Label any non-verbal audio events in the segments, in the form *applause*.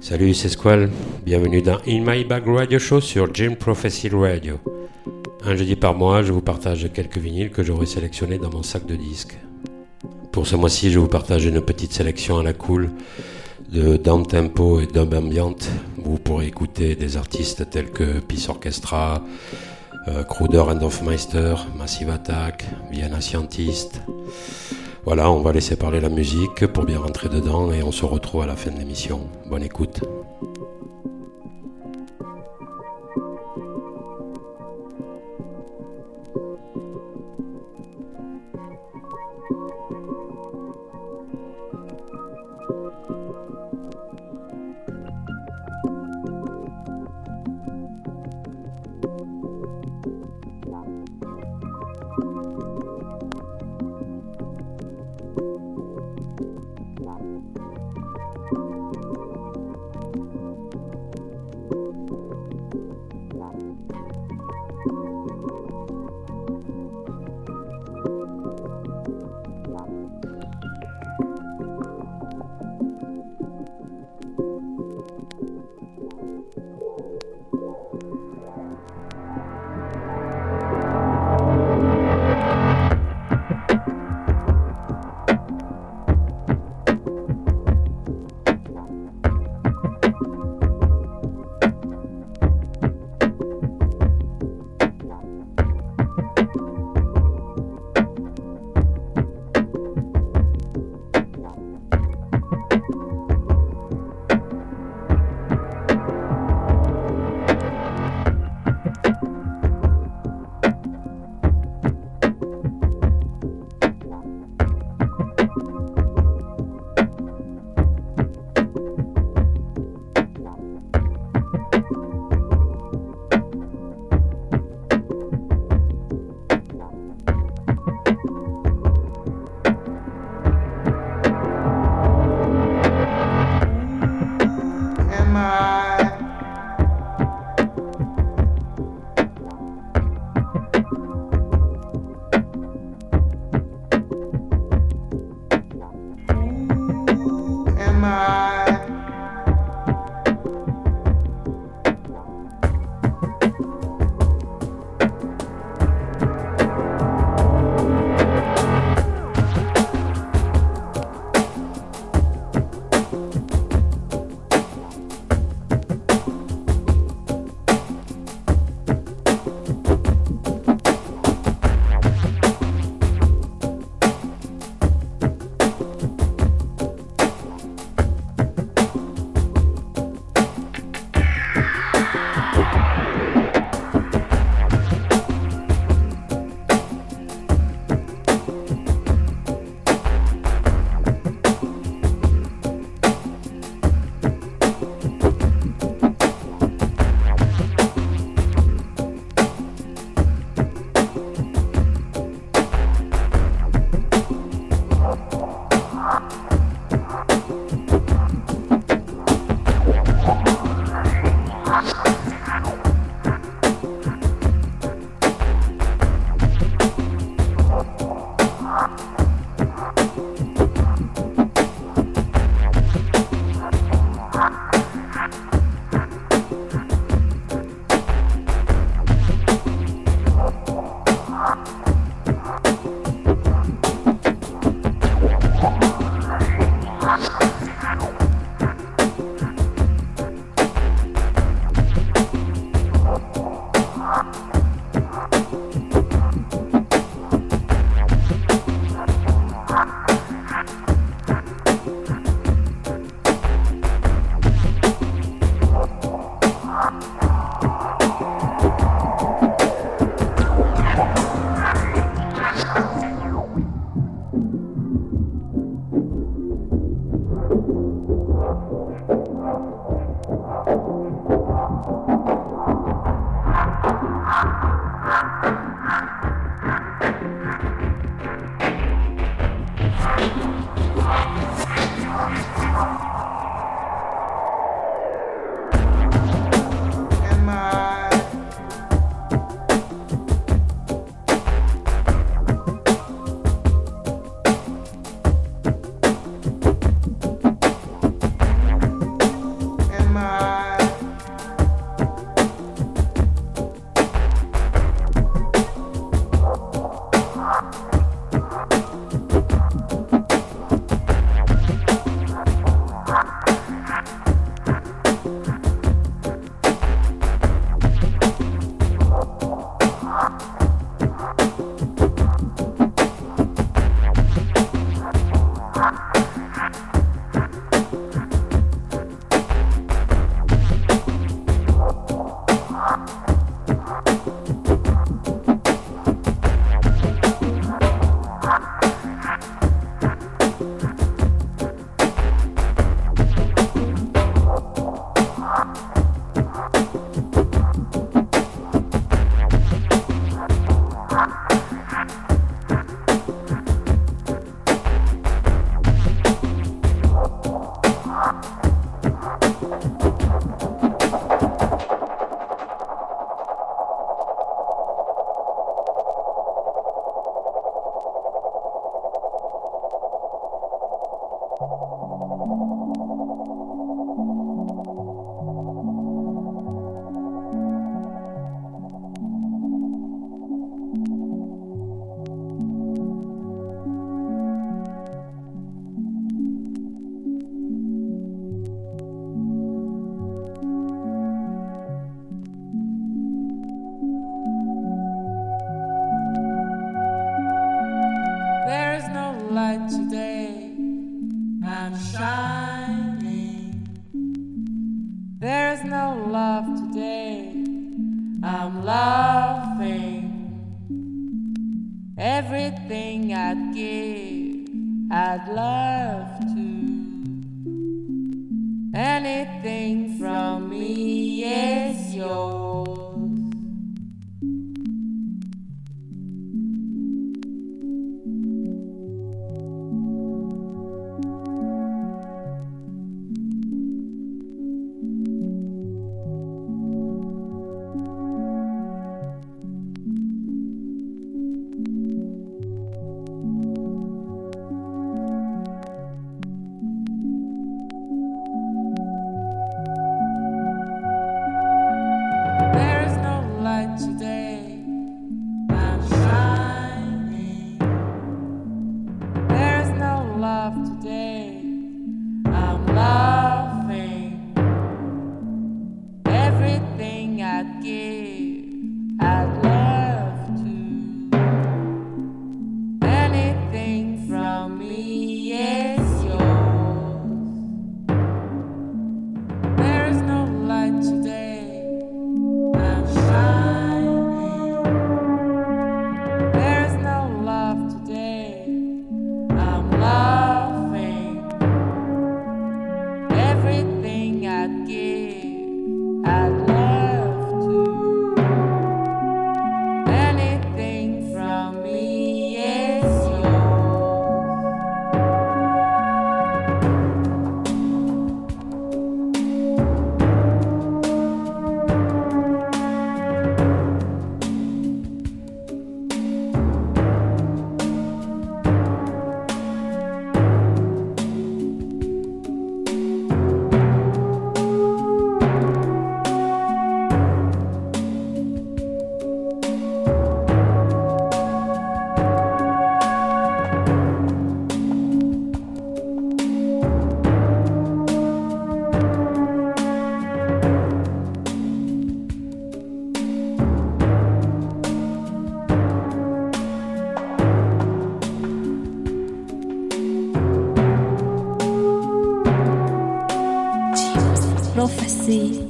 Salut, c'est Squall. Bienvenue dans In My Bag Radio Show sur Jim Prophecy Radio. Un jeudi par mois, je vous partage quelques vinyles que j'aurai sélectionnés dans mon sac de disques. Pour ce mois-ci, je vous partage une petite sélection à la cool de down tempo et dub ambient. Vous pourrez écouter des artistes tels que Peace Orchestra, euh, Kruder and Massive Attack, Vienna Scientist. Voilà, on va laisser parler la musique pour bien rentrer dedans et on se retrouve à la fin de l'émission. Bonne écoute. easy.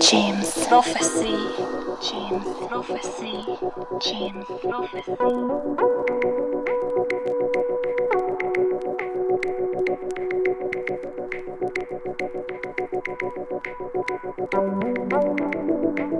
James Prophecy. James Prophecy. James Prophecy. She *laughs*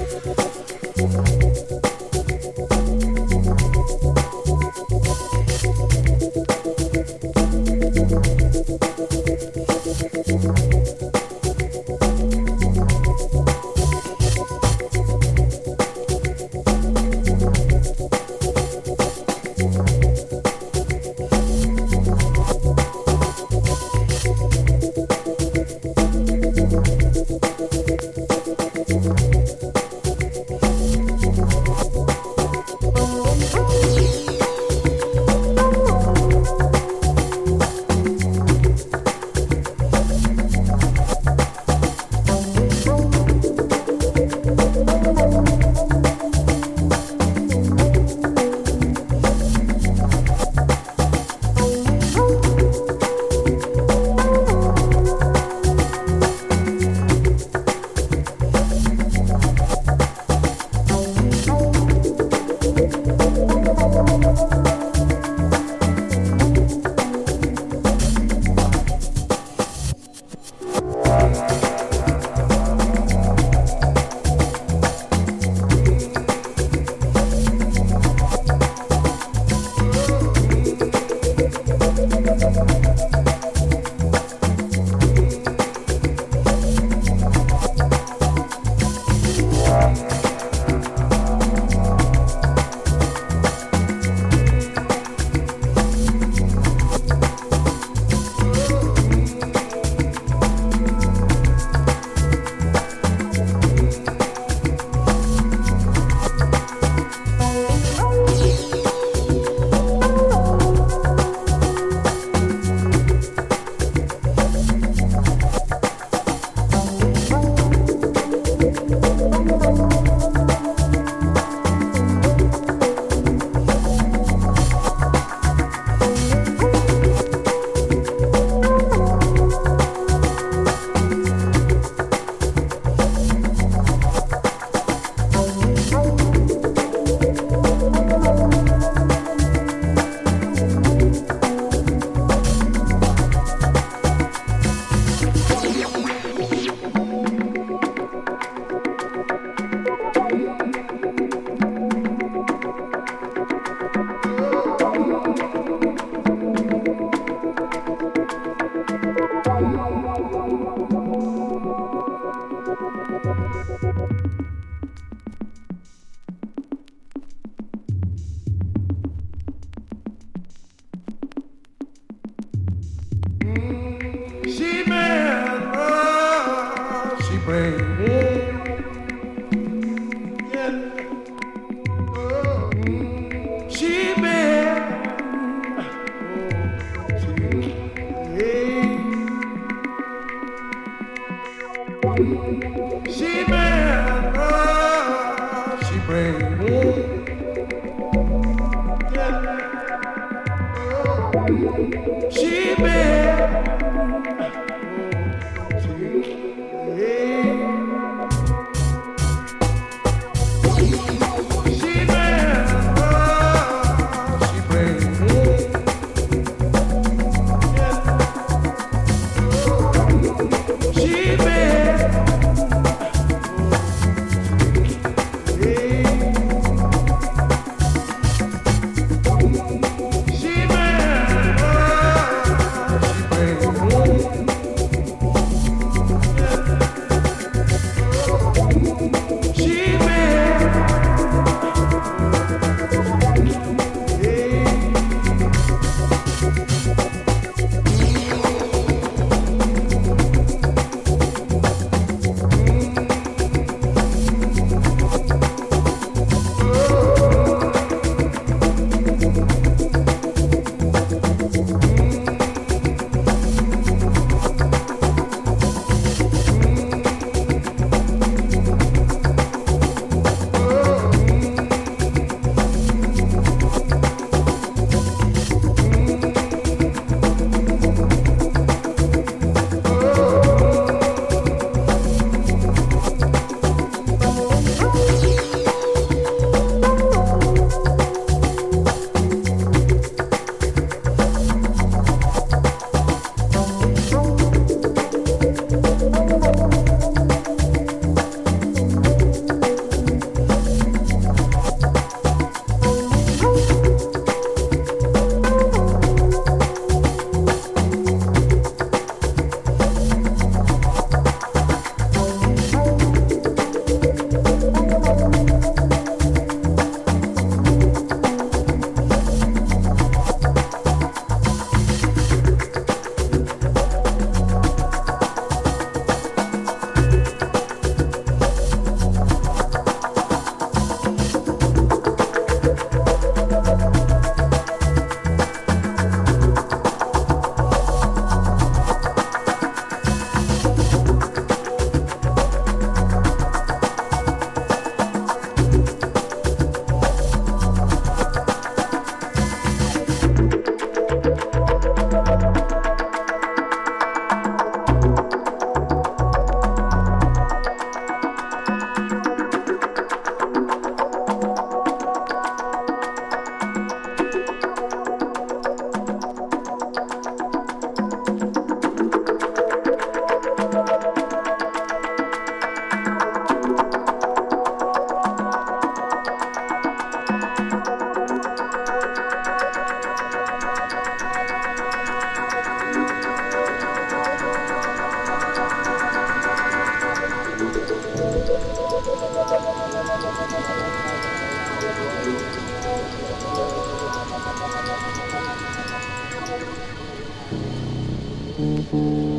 Mm-hmm.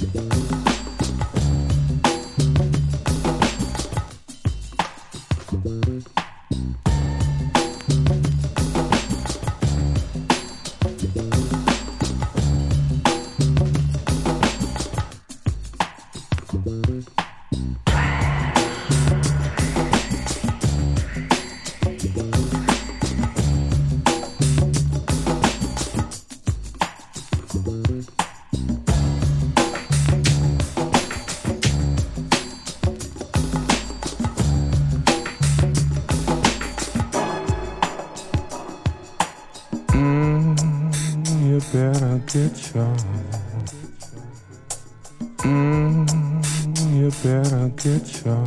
Thank you. get your. Mm, you better get your.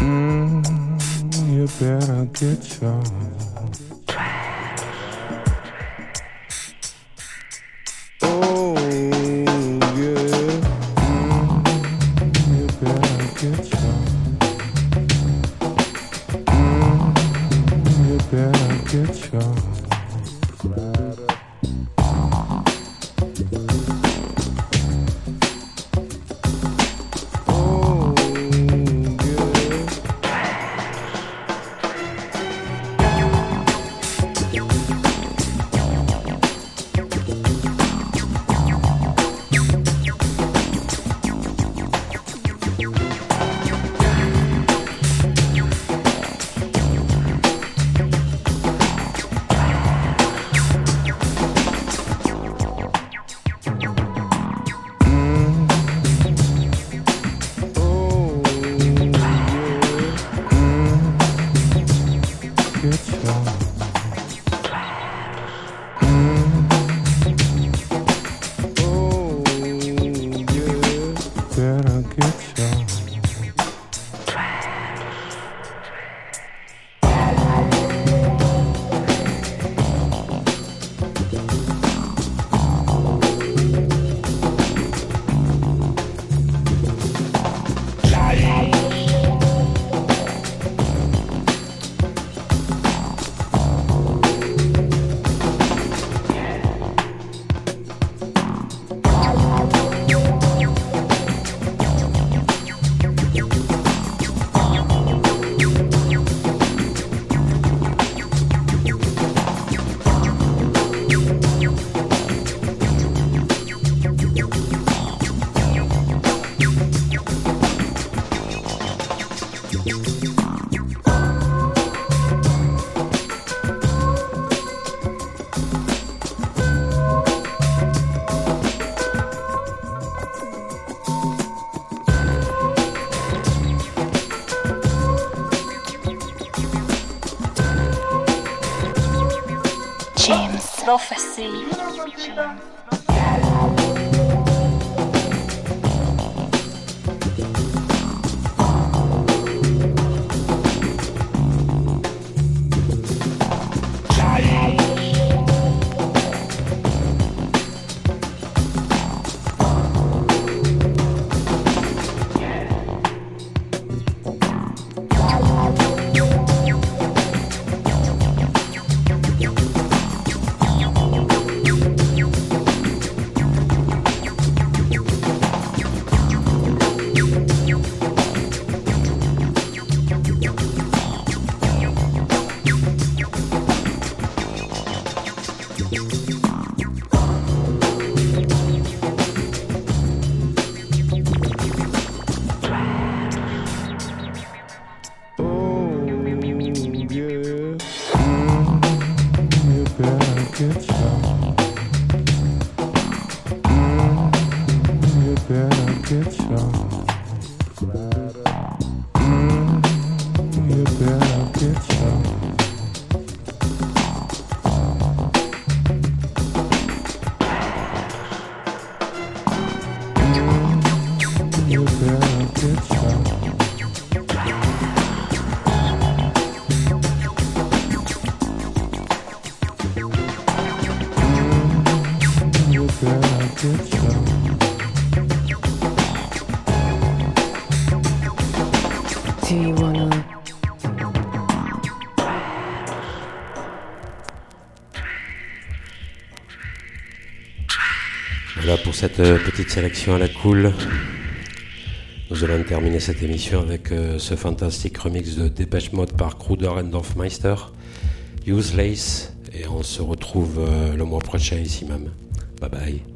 Mm, you better get your. 그 렇. Sage. Cette euh, petite sélection à la cool. Nous allons terminer cette émission avec euh, ce fantastique remix de Dépêche Mode par Kruder and Dorfmeister, Useless, et on se retrouve euh, le mois prochain ici même. Bye bye.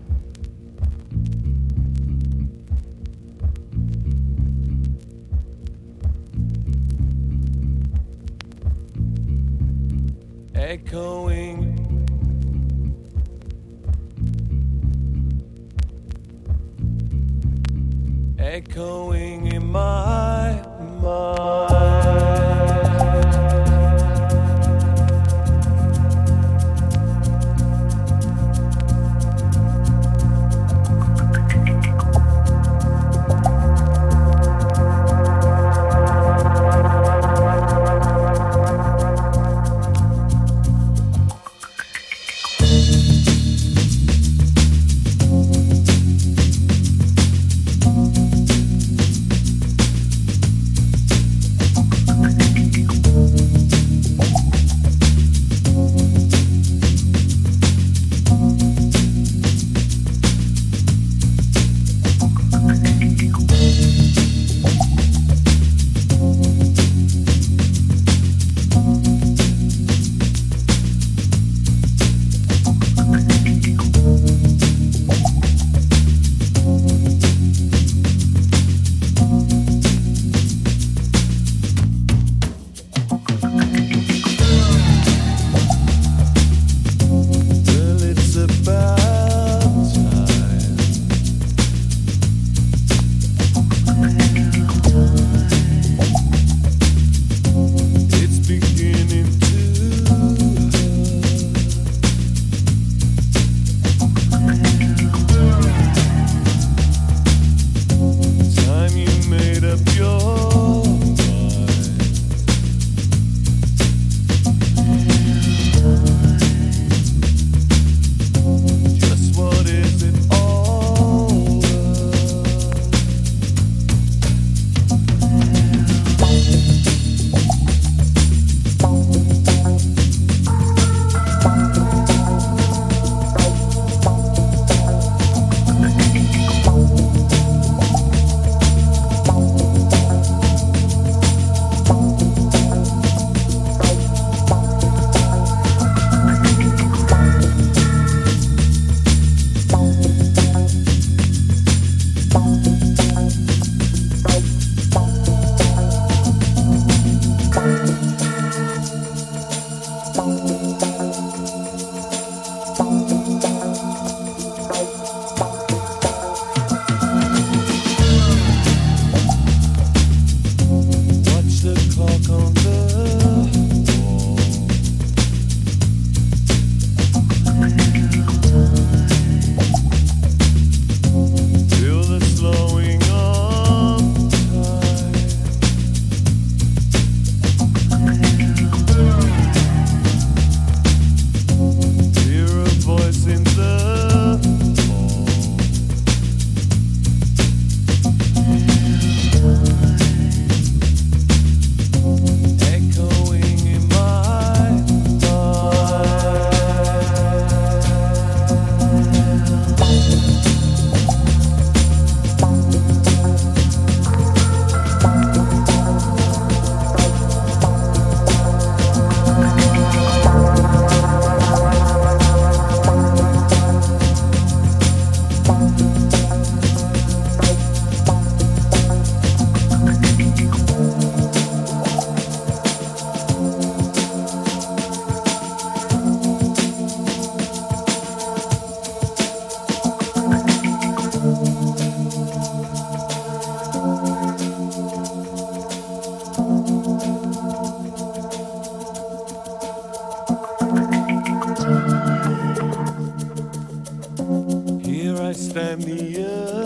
understand the other.